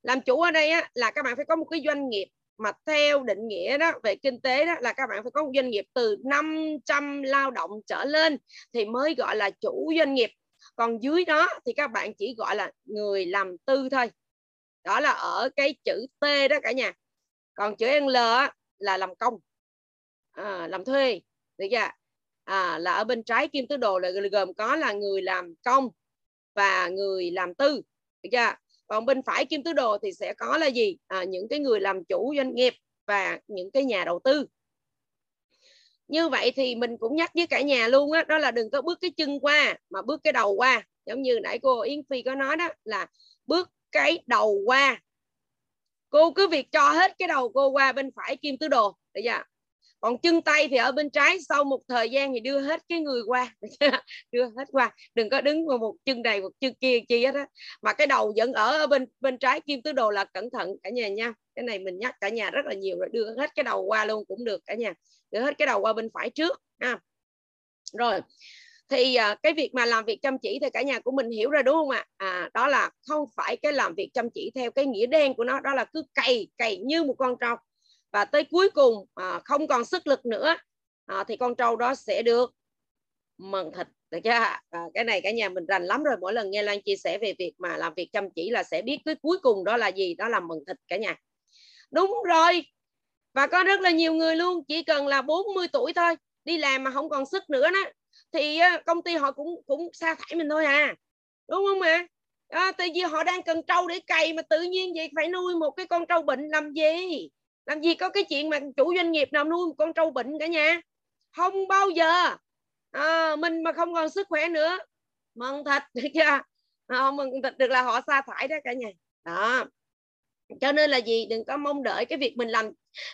làm chủ ở đây á, là các bạn phải có một cái doanh nghiệp mà theo định nghĩa đó, về kinh tế đó, là các bạn phải có một doanh nghiệp từ 500 lao động trở lên thì mới gọi là chủ doanh nghiệp. Còn dưới đó thì các bạn chỉ gọi là người làm tư thôi. Đó là ở cái chữ T đó cả nhà còn chữ L là làm công. À, làm thuê. Được chưa à, là ở bên trái kim tứ đồ là gồm có là người làm công và người làm tư. Được chưa còn bên phải kim tứ đồ thì sẽ có là gì? À, những cái người làm chủ doanh nghiệp và những cái nhà đầu tư. Như vậy thì mình cũng nhắc với cả nhà luôn á đó, đó là đừng có bước cái chân qua mà bước cái đầu qua. Giống như nãy cô Yến Phi có nói đó là bước cái đầu qua cô cứ việc cho hết cái đầu cô qua bên phải kim tứ đồ. Được chưa còn chân tay thì ở bên trái, sau một thời gian thì đưa hết cái người qua. Đưa hết qua. Đừng có đứng vào một chân này, một chân kia, chi hết á. Mà cái đầu vẫn ở bên bên trái kim tứ đồ là cẩn thận cả nhà nha. Cái này mình nhắc cả nhà rất là nhiều rồi, đưa hết cái đầu qua luôn cũng được cả nhà. Đưa hết cái đầu qua bên phải trước, ha. Rồi thì uh, cái việc mà làm việc chăm chỉ thì cả nhà của mình hiểu rồi đúng không ạ? À, đó là không phải cái làm việc chăm chỉ theo cái nghĩa đen của nó đó là cứ cày cày như một con trâu. Và tới cuối cùng à, không còn sức lực nữa à, thì con trâu đó sẽ được mần thịt. Được chưa à, cái này cả nhà mình rành lắm rồi. Mỗi lần nghe Lan chia sẻ về việc mà làm việc chăm chỉ là sẽ biết tới cuối cùng đó là gì? Đó là mần thịt cả nhà. Đúng rồi. Và có rất là nhiều người luôn chỉ cần là 40 tuổi thôi đi làm mà không còn sức nữa đó thì ờ, công ty họ cũng cũng sa thải mình thôi à đúng không ạ? À, tại vì họ đang cần trâu để cày mà tự nhiên vậy phải nuôi một cái con trâu bệnh làm gì? Làm gì có cái chuyện mà chủ doanh nghiệp nào nuôi một con trâu bệnh cả nhà? Không bao giờ. À, mình mà không còn sức khỏe nữa. Mừng thịt được chưa? Ờ, không mừng thịt được là họ sa thải đó cả nhà. Đó. Cho nên là gì? Đừng có mong đợi cái việc mình làm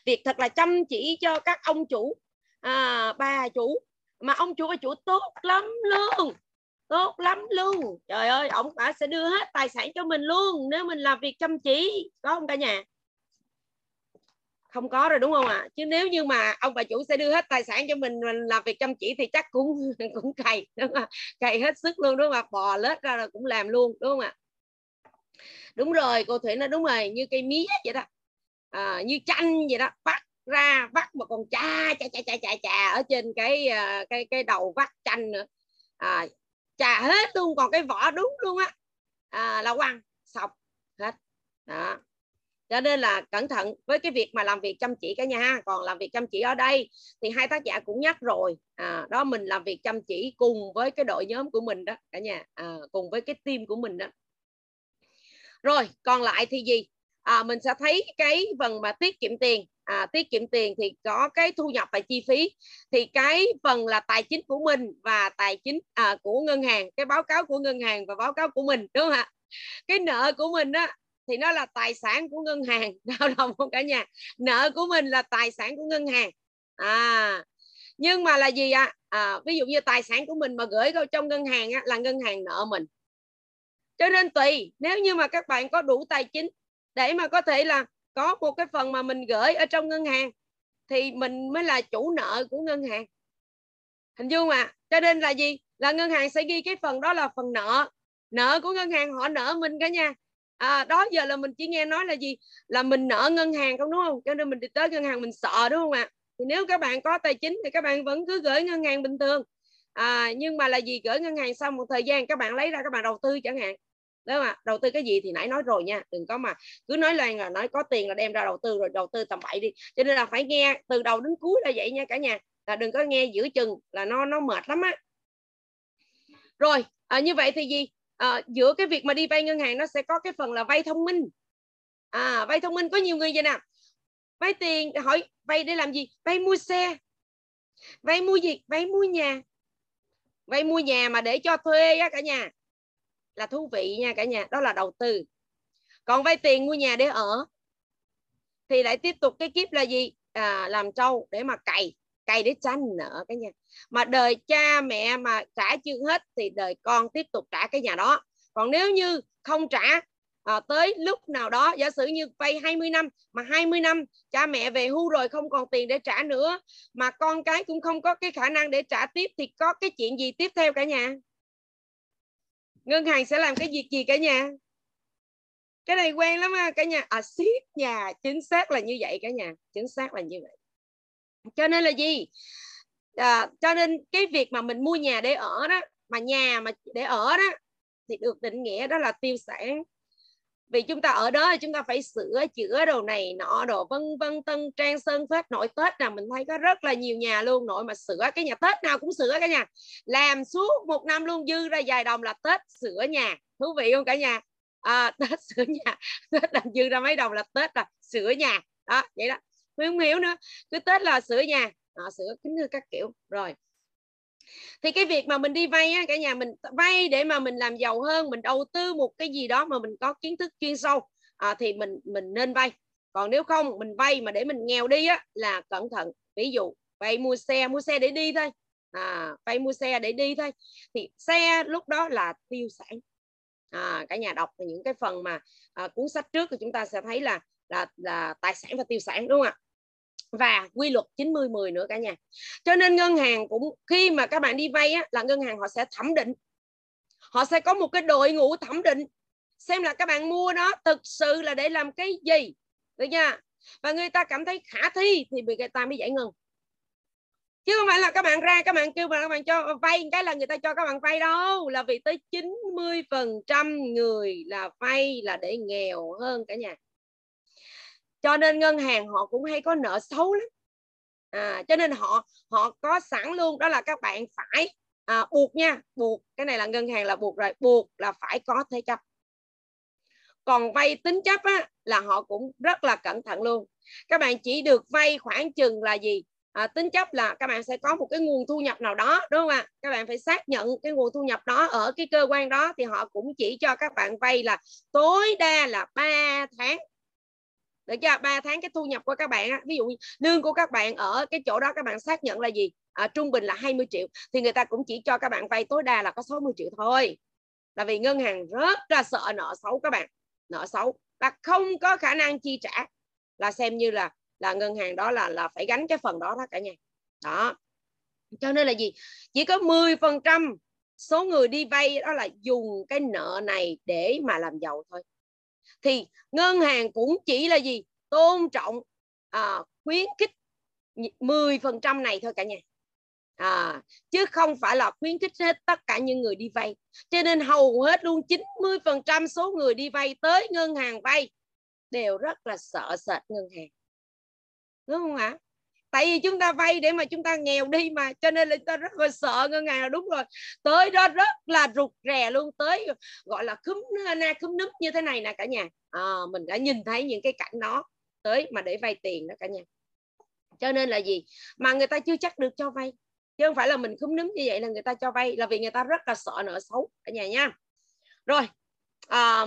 việc thật là chăm chỉ cho các ông chủ à, bà chủ mà ông chủ bà chủ tốt lắm luôn. Tốt lắm luôn. Trời ơi ông bà sẽ đưa hết tài sản cho mình luôn nếu mình làm việc chăm chỉ. Có không cả nhà? Không có rồi đúng không ạ? À? chứ nếu như mà ông bà chủ sẽ đưa hết tài sản cho mình mình làm việc chăm chỉ thì chắc cũng cũng cày đúng không cày hết sức luôn đúng không ạ? Bò lết ra rồi cũng làm luôn đúng không ạ? Đúng rồi cô thủy nói đúng rồi như cây mía vậy đó. À, như chanh vậy đó bắt ra vắt một con chà chà chà chà chà chà ở trên cái ờ, cái cái đầu vắt chanh nữa. À, chà hết luôn còn cái vỏ đúng luôn á. À, là quăng sọc hết. Đó. Cho nên là cẩn thận với cái việc mà làm việc chăm chỉ cả nhà còn làm việc chăm chỉ ở đây thì hai tác giả cũng nhắc rồi. À, đó mình làm việc chăm chỉ cùng với cái đội nhóm của mình đó cả nhà. À, cùng với cái team của mình đó. Rồi còn lại thì gì? À, mình sẽ thấy cái phần mà tiết kiệm tiền à, tiết kiệm tiền thì có cái thu nhập và chi phí. Thì cái phần là tài chính của mình và tài chính à, của ngân hàng cái báo cáo của ngân hàng và báo cáo của mình đúng không ạ? Cái nợ của mình á thì nó là tài sản của ngân hàng đau lòng không cả nhà? Nợ của mình là tài sản của ngân hàng. À nhưng mà là gì ạ? À? à, ví dụ như tài sản của mình mà gửi vào trong ngân hàng á, là ngân hàng nợ mình. Cho nên tùy nếu như mà các bạn có đủ tài chính để mà có thể là có một cái phần mà mình gửi ở trong ngân hàng thì mình mới là chủ nợ của ngân hàng. Hình dung mà cho nên là gì? Là ngân hàng sẽ ghi cái phần đó là phần nợ. Nợ của ngân hàng họ nợ mình cả nhà. À, đó giờ là mình chỉ nghe nói là gì? Là mình nợ ngân hàng không đúng không? Cho nên mình đi tới ngân hàng mình sợ đúng không ạ? Thì nếu các bạn có tài chính thì các bạn vẫn cứ gửi ngân hàng bình thường. À, nhưng mà là gì? Gửi ngân hàng sau một thời gian các bạn lấy ra các bạn đầu tư chẳng hạn đúng không ạ? Đầu tư cái gì thì nãy nói rồi nha đừng có mà cứ nói lên là nói có tiền là đem ra đầu tư rồi đầu tư tầm bậy đi. Cho nên là phải nghe từ đầu đến cuối là vậy nha cả nhà là đừng có nghe giữa chừng là nó nó mệt lắm á. Rồi à, như vậy thì gì? À, giữa cái việc mà đi vay ngân hàng nó sẽ có cái phần là vay thông minh. À vay thông minh có nhiều người vậy nè. Vay tiền hỏi vay để làm gì? Vay mua xe. Vay mua gì vay mua nhà. Vay mua nhà mà để cho thuê á cả nhà là thú vị nha cả nhà đó là đầu tư. Còn vay tiền mua nhà để ở thì lại tiếp tục cái kiếp là gì? À, làm trâu để mà cày cày để tranh nợ cả nhà. Mà đời cha mẹ mà trả chưa hết thì đời con tiếp tục trả cái nhà đó. Còn nếu như không trả à, tới lúc nào đó giả sử như vay 20 năm mà 20 năm cha mẹ về hưu rồi không còn tiền để trả nữa mà con cái cũng không có cái khả năng để trả tiếp thì có cái chuyện gì tiếp theo cả nhà? Ngân hàng sẽ làm cái việc gì cả nhà? Cái này quen lắm ha cả nhà. À siết nhà chính xác là như vậy cả nhà. Chính xác là như vậy. Cho nên là gì? À, cho nên cái việc mà mình mua nhà để ở đó mà nhà mà để ở đó thì được định nghĩa đó là tiêu sản vì chúng ta ở đó chúng ta phải sửa chữa đồ này nọ đồ vân vân tân trang sơn phết nội tết nào mình thấy có rất là nhiều nhà luôn nội mà sửa cái nhà tết nào cũng sửa cả nhà. Làm suốt một năm luôn dư ra vài đồng là tết sửa nhà. Thú vị không cả nhà? À, tết sửa nhà tết làm dư ra mấy đồng là tết là sửa nhà. Đó vậy đó. Không hiểu nữa. Cứ tết là sửa nhà. À, sửa kính như các kiểu. Rồi thì cái việc mà mình đi vay á cả nhà mình vay để mà mình làm giàu hơn mình đầu tư một cái gì đó mà mình có kiến thức chuyên sâu à, thì mình mình nên vay. Còn nếu không mình vay mà để mình nghèo đi á là cẩn thận. Ví dụ vay mua xe mua xe để đi thôi. À, vay mua xe để đi thôi. Thì xe lúc đó là tiêu sản. À, cả nhà đọc những cái phần mà à, cuốn sách trước thì chúng ta sẽ thấy là là là tài sản và tiêu sản đúng không ạ? Và quy luật 90 10 nữa cả nhà. Cho nên ngân hàng cũng khi mà các bạn đi vay á, là ngân hàng họ sẽ thẩm định. Họ sẽ có một cái đội ngũ thẩm định xem là các bạn mua nó thực sự là để làm cái gì. Được nha. Và người ta cảm thấy khả thi thì người ta mới giải ngân. Chứ không phải là các bạn ra các bạn kêu mà các bạn cho vay cái là người ta cho các bạn vay đâu, là vì tới 90% người là vay là để nghèo hơn cả nhà cho nên ngân hàng họ cũng hay có nợ xấu lắm. À, cho nên họ họ có sẵn luôn đó là các bạn phải à, buộc nha buộc. Cái này là ngân hàng là buộc rồi buộc là phải có thế chấp. Còn vay tính chấp á, là họ cũng rất là cẩn thận luôn. Các bạn chỉ được vay khoảng chừng là gì? À, tính chấp là các bạn sẽ có một cái nguồn thu nhập nào đó đúng không ạ? Các bạn phải xác nhận cái nguồn thu nhập đó ở cái cơ quan đó thì họ cũng chỉ cho các bạn vay là tối đa là 3 tháng được chưa ba tháng cái thu nhập của các bạn á, ví dụ lương của các bạn ở cái chỗ đó các bạn xác nhận là gì? À, trung bình là 20 triệu thì người ta cũng chỉ cho các bạn vay tối đa là có 60 triệu thôi. Là vì ngân hàng rất là sợ nợ xấu các bạn nợ xấu. Là không có khả năng chi trả là xem như là là ngân hàng đó là là phải gánh cái phần đó đó cả nhà. Đó. Cho nên là gì? Chỉ có 10 phần trăm số người đi vay đó là dùng cái nợ này để mà làm giàu thôi thì ngân hàng cũng chỉ là gì? Tôn trọng à, khuyến khích 10% này thôi cả nhà. À, chứ không phải là khuyến khích hết tất cả những người đi vay. Cho nên hầu hết luôn 90% số người đi vay tới ngân hàng vay đều rất là sợ sệt ngân hàng. Đúng không ạ? Tại vì chúng ta vay để mà chúng ta nghèo đi mà cho nên là chúng ta rất là sợ ngân hàng. Là đúng rồi tới đó rất là rụt rè luôn tới gọi là cúm na cúm núp như thế này nè cả nhà. À, mình đã nhìn thấy những cái cảnh đó tới mà để vay tiền đó cả nhà. Cho nên là gì? Mà người ta chưa chắc được cho vay. Chứ không phải là mình cúm núm như vậy là người ta cho vay là vì người ta rất là sợ nợ xấu cả nhà nha. Rồi à,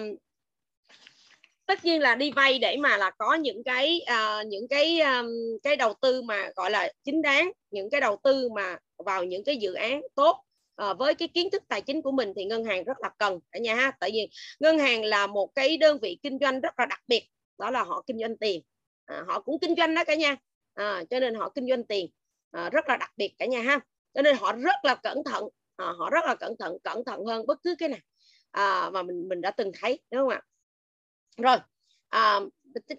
tất nhiên là đi vay để mà là có những cái uh, những cái um, cái đầu tư mà gọi là chính đáng những cái đầu tư mà vào những cái dự án tốt uh, với cái kiến thức tài chính của mình thì ngân hàng rất là cần cả nhà ha. Tại vì ngân hàng là một cái đơn vị kinh doanh rất là đặc biệt đó là họ kinh doanh tiền. À, họ cũng kinh doanh đó cả nhà. À, cho nên họ kinh doanh tiền à, rất là đặc biệt cả nhà ha. Cho nên họ rất là cẩn thận à, họ rất là cẩn thận cẩn thận hơn bất cứ cái nào à, mà mình mình đã từng thấy đúng không ạ? Rồi à,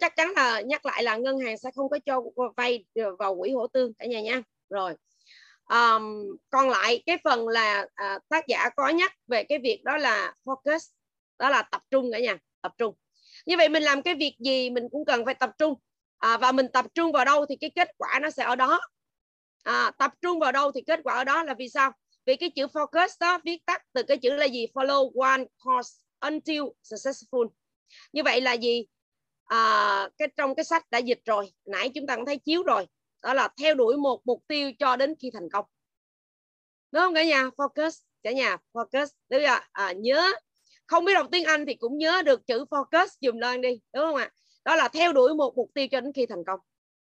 chắc chắn là nhắc lại là ngân hàng sẽ không có cho vay vào quỹ hỗ tương cả nhà nha. Rồi um, còn lại cái phần là à, tác giả có nhắc về cái việc đó là focus đó là tập trung cả nhà tập trung. Như vậy mình làm cái việc gì mình cũng cần phải tập trung. À, và mình tập trung vào đâu thì cái kết quả nó sẽ ở đó. À, tập trung vào đâu thì kết quả ở đó là vì sao? Vì cái chữ focus đó viết tắt từ cái chữ là gì? Follow one course until successful như vậy là gì? À, cái trong cái sách đã dịch rồi nãy chúng ta cũng thấy chiếu rồi. Đó là theo đuổi một mục tiêu cho đến khi thành công. Đúng không cả nhà? Focus cả nhà focus. Đúng không à, nhớ. Không biết đọc tiếng Anh thì cũng nhớ được chữ focus dùm lên đi. Đúng không ạ? Đó là theo đuổi một mục tiêu cho đến khi thành công.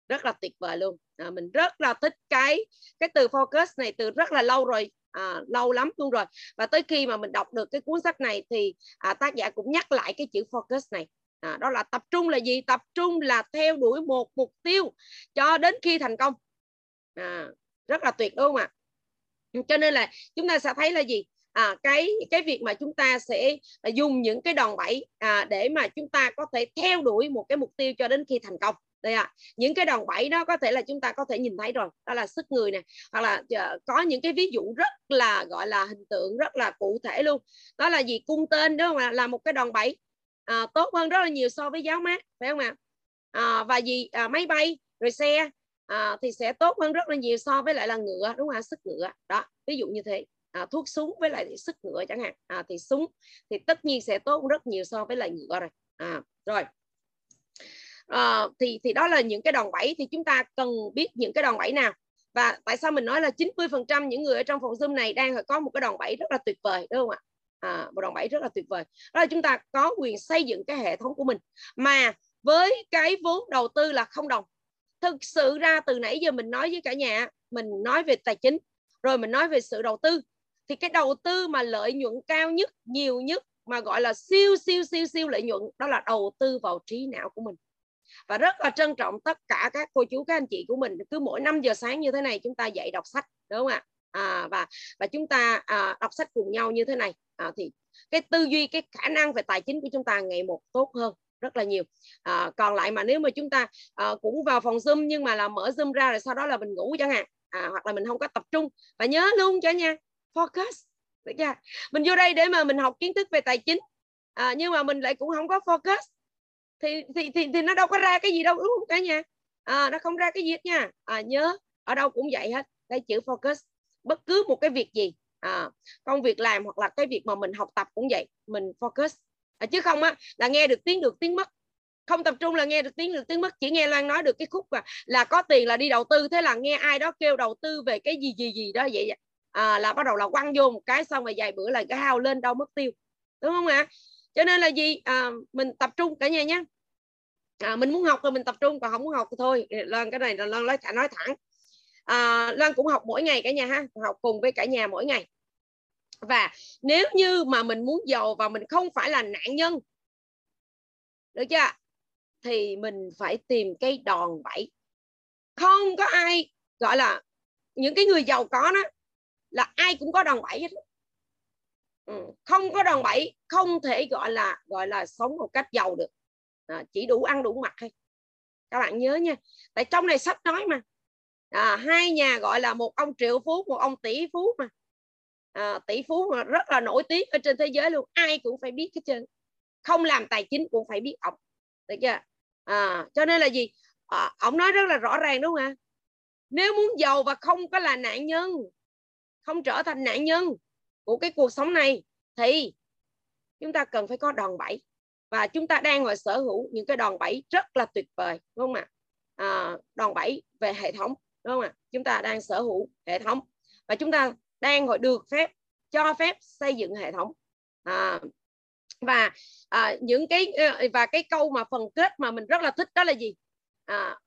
Rất là tuyệt vời luôn. À, mình rất là thích cái cái từ focus này từ rất là lâu rồi à, lâu lắm luôn rồi. Và tới khi mà mình đọc được cái cuốn sách này thì à, tác giả cũng nhắc lại cái chữ focus này. À, đó là tập trung là gì? Tập trung là theo đuổi một mục tiêu cho đến khi thành công. À, rất là tuyệt đúng không ạ. Cho nên là chúng ta sẽ thấy là gì? À, cái cái việc mà chúng ta sẽ dùng những cái đòn bẩy à, để mà chúng ta có thể theo đuổi một cái mục tiêu cho đến khi thành công đây ạ. À, những cái đòn bẩy đó có thể là chúng ta có thể nhìn thấy rồi. Đó là sức người nè. Hoặc là ờ, có những cái ví dụ rất là gọi là hình tượng rất là cụ thể luôn. Đó là gì? Cung tên đúng không ạ? Là một cái đòn bẩy à, tốt hơn rất là nhiều so với giáo mát phải không ạ? À, và gì? À, máy bay rồi xe à, thì sẽ tốt hơn rất là nhiều so với lại là ngựa đúng không ạ? Sức ngựa. Đó ví dụ như thế. À, thuốc súng với lại sức ngựa chẳng hạn. À, thì súng thì tất nhiên sẽ tốt rất nhiều so với lại ngựa rồi. À, rồi à, thì thì đó là những cái đòn bẩy thì chúng ta cần biết những cái đòn bẩy nào. Và tại sao mình nói là 90% những người ở trong phòng Zoom này đang có một cái đòn bẩy rất là tuyệt vời đúng không ạ? À, một đòn bẩy rất là tuyệt vời. Đó là chúng ta có quyền xây dựng cái hệ thống của mình. Mà với cái vốn đầu tư là không đồng. Thực sự ra từ nãy giờ mình nói với cả nhà mình nói về tài chính rồi mình nói về sự đầu tư thì cái đầu tư mà lợi nhuận cao nhất nhiều nhất mà gọi là siêu siêu siêu siêu lợi nhuận đó là đầu tư vào trí não của mình và rất là trân trọng tất cả các cô chú các anh chị của mình. Cứ mỗi 5 giờ sáng như thế này chúng ta dậy đọc sách đúng không ạ? À, và và chúng ta à, đọc sách cùng nhau như thế này. À, thì cái tư duy cái khả năng về tài chính của chúng ta ngày một tốt hơn rất là nhiều. À, còn lại mà nếu mà chúng ta à, cũng vào phòng zoom nhưng mà là mở zoom ra rồi sau đó là mình ngủ chẳng hạn à, hoặc là mình không có tập trung. Và nhớ luôn cho nha focus. Được chưa mình vô đây để mà mình học kiến thức về tài chính. À, nhưng mà mình lại cũng không có focus thì thì thì, thì nó đâu có ra cái gì đâu đúng không cả nhà? À, nó không ra cái gì hết nha. À, nhớ ở đâu cũng vậy hết. Cái chữ focus. Bất cứ một cái việc gì à, công việc làm hoặc là cái việc mà mình học tập cũng vậy mình focus. À, chứ không á là nghe được tiếng được tiếng mất. Không tập trung là nghe được tiếng được tiếng mất. Chỉ nghe Loan nói được cái khúc mà là có tiền là đi đầu tư thế là nghe ai đó kêu đầu tư về cái gì gì gì đó vậy à, là bắt đầu là quăng vô một cái xong rồi vài bữa là cái hao lên đâu mất tiêu. Đúng không ạ? Cho nên là gì? À, mình tập trung cả nhà nhé. À, mình muốn học thì mình tập trung còn không muốn học thì thôi. Loan cái này là loan nói nói thẳng. À, loan cũng học mỗi ngày cả nhà ha. Học cùng với cả nhà mỗi ngày. Và nếu như mà mình muốn giàu và mình không phải là nạn nhân được chưa? Thì mình phải tìm cái đòn bẩy. Không có ai gọi là những cái người giàu có đó là ai cũng có đòn bẩy hết. Ừ, không có đòn bẩy không thể gọi là gọi là sống một cách giàu được. À, chỉ đủ ăn đủ mặc thôi. Các bạn nhớ nha. Tại trong này sách nói mà. À, hai nhà gọi là một ông triệu phú một ông tỷ phú mà. À, tỷ phú mà rất là nổi tiếng ở trên thế giới luôn. Ai cũng phải biết hết trơn. Không làm tài chính cũng phải biết ông được chưa? À, cho nên là gì? À, ông nói rất là rõ ràng đúng không ạ? Nếu muốn giàu và không có là nạn nhân không trở thành nạn nhân của cái cuộc sống này thì chúng ta cần phải có đòn bẩy. Và chúng ta đang ngồi sở hữu những cái đòn bẩy rất là tuyệt vời đúng không ạ? À, đòn bẩy về hệ thống đúng không ạ? Chúng ta đang sở hữu hệ thống và chúng ta đang gọi được phép cho phép xây dựng hệ thống. À, và à, những cái ờ, và cái câu mà phần kết mà mình rất là thích đó là gì? À,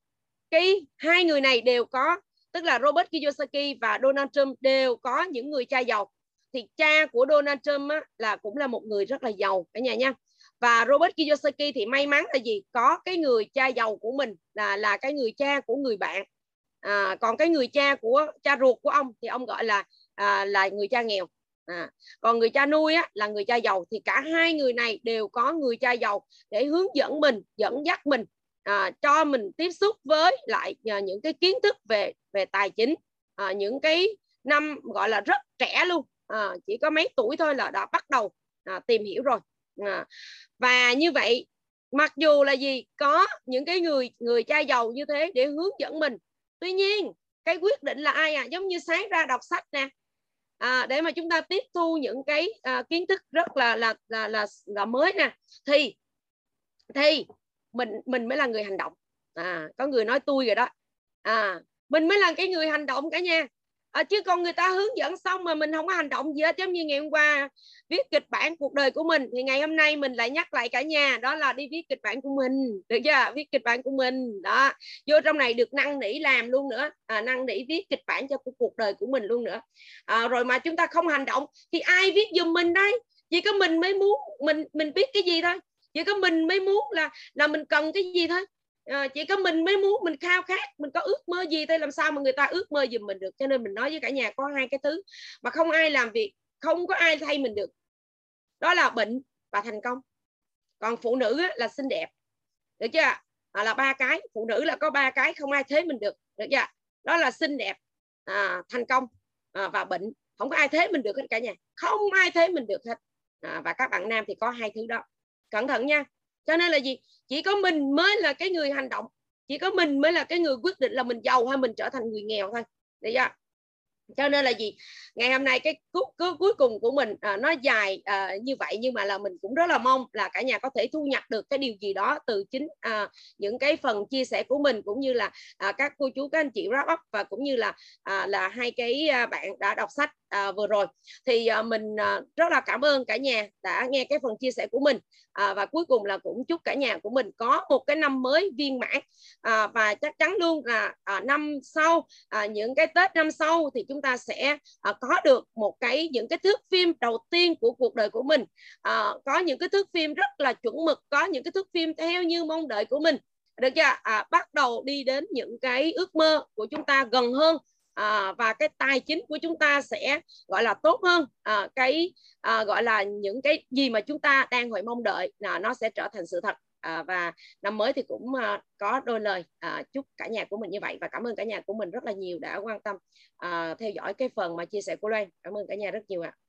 cái hai người này đều có tức là Robert Kiyosaki và Donald Trump đều có những người cha giàu thì cha của Donald Trump á, là cũng là một người rất là giàu cả nhà nha. Và Robert Kiyosaki thì may mắn là gì? Có cái người cha giàu của mình là là cái người cha của người bạn. À, còn cái người cha của cha ruột của ông thì ông gọi là à, là người cha nghèo. À, còn người cha nuôi á, là người cha giàu. Thì cả hai người này đều có người cha giàu để hướng dẫn mình dẫn dắt mình à, cho mình tiếp xúc với lại à, những cái kiến thức về về tài chính. À, những cái năm gọi là rất trẻ luôn à, chỉ có mấy tuổi thôi là đã bắt đầu à, tìm hiểu rồi. À, và như vậy mặc dù là gì có những cái người người cha giàu như thế để hướng dẫn mình. Tuy nhiên cái quyết định là ai à? Giống như sáng ra đọc sách nè. À, để mà chúng ta tiếp thu những cái à, kiến thức rất là là là là, là mới nè thì thì mình mình mới là người hành động. À có người nói tôi rồi đó. À mình mới là cái người hành động cả nhà à, chứ còn người ta hướng dẫn xong mà mình không có hành động gì hết giống như ngày hôm qua viết kịch bản cuộc đời của mình thì ngày hôm nay mình lại nhắc lại cả nhà đó là đi viết kịch bản của mình được chưa? Viết kịch bản của mình đó. Vô trong này được năn nỉ làm luôn nữa à, năn nỉ viết kịch bản cho cuộc đời của mình luôn nữa. À, rồi mà chúng ta không hành động thì ai viết giùm mình đây? Chỉ có mình mới muốn mình mình biết cái gì thôi. Chỉ có mình mới muốn là là mình cần cái gì thôi à, chỉ có mình mới muốn mình khao khát mình có ước mơ gì thì làm sao mà người ta ước mơ giùm mình được? Cho nên mình nói với cả nhà có hai cái thứ mà không ai làm việc không có ai thay mình được. Đó là bệnh và thành công. Còn phụ nữ á, là xinh đẹp. Được chưa à, là ba cái phụ nữ là có ba cái không ai thế mình được. Được chưa đó là xinh đẹp à, thành công à, và bệnh. Không có ai thế mình được hết cả nhà. Không ai thế mình được hết. À, và các bạn nam thì có hai thứ đó. Cẩn thận nha cho nên là gì? Chỉ có mình mới là cái người hành động. Chỉ có mình mới là cái người quyết định là mình giàu hay mình trở thành người nghèo thôi. Được chưa? Cho nên là gì? Ngày hôm nay cái cuối, cuối, cuối cùng của mình à, nó dài à, như vậy nhưng mà là mình cũng rất là mong là cả nhà có thể thu nhập được cái điều gì đó từ chính à, những cái phần chia sẻ của mình cũng như là à, các cô chú các anh chị wrap up và cũng như là à, là hai cái à, bạn đã đọc sách à, vừa rồi. Thì à, mình à, rất là cảm ơn cả nhà đã nghe cái phần chia sẻ của mình. À, và cuối cùng là cũng chúc cả nhà của mình có một cái năm mới viên mãn. À, và chắc chắn luôn là à, năm sau à, những cái tết năm sau thì chúng ta sẽ à, có được một cái những cái thước phim đầu tiên của cuộc đời của mình. À, có những cái thước phim rất là chuẩn mực có những cái thước phim theo như mong đợi của mình. Được chưa? À, bắt đầu đi đến những cái ước mơ của chúng ta gần hơn à, và cái tài chính của chúng ta sẽ gọi là tốt hơn. À, cái à, gọi là những cái gì mà chúng ta đang hồi mong đợi là nó sẽ trở thành sự thật. À, và năm mới thì cũng à, có đôi lời. À, chúc cả nhà của mình như vậy. Và cảm ơn cả nhà của mình rất là nhiều đã quan tâm à, theo dõi cái phần mà chia sẻ của Loan. Cảm ơn cả nhà rất nhiều ạ. à.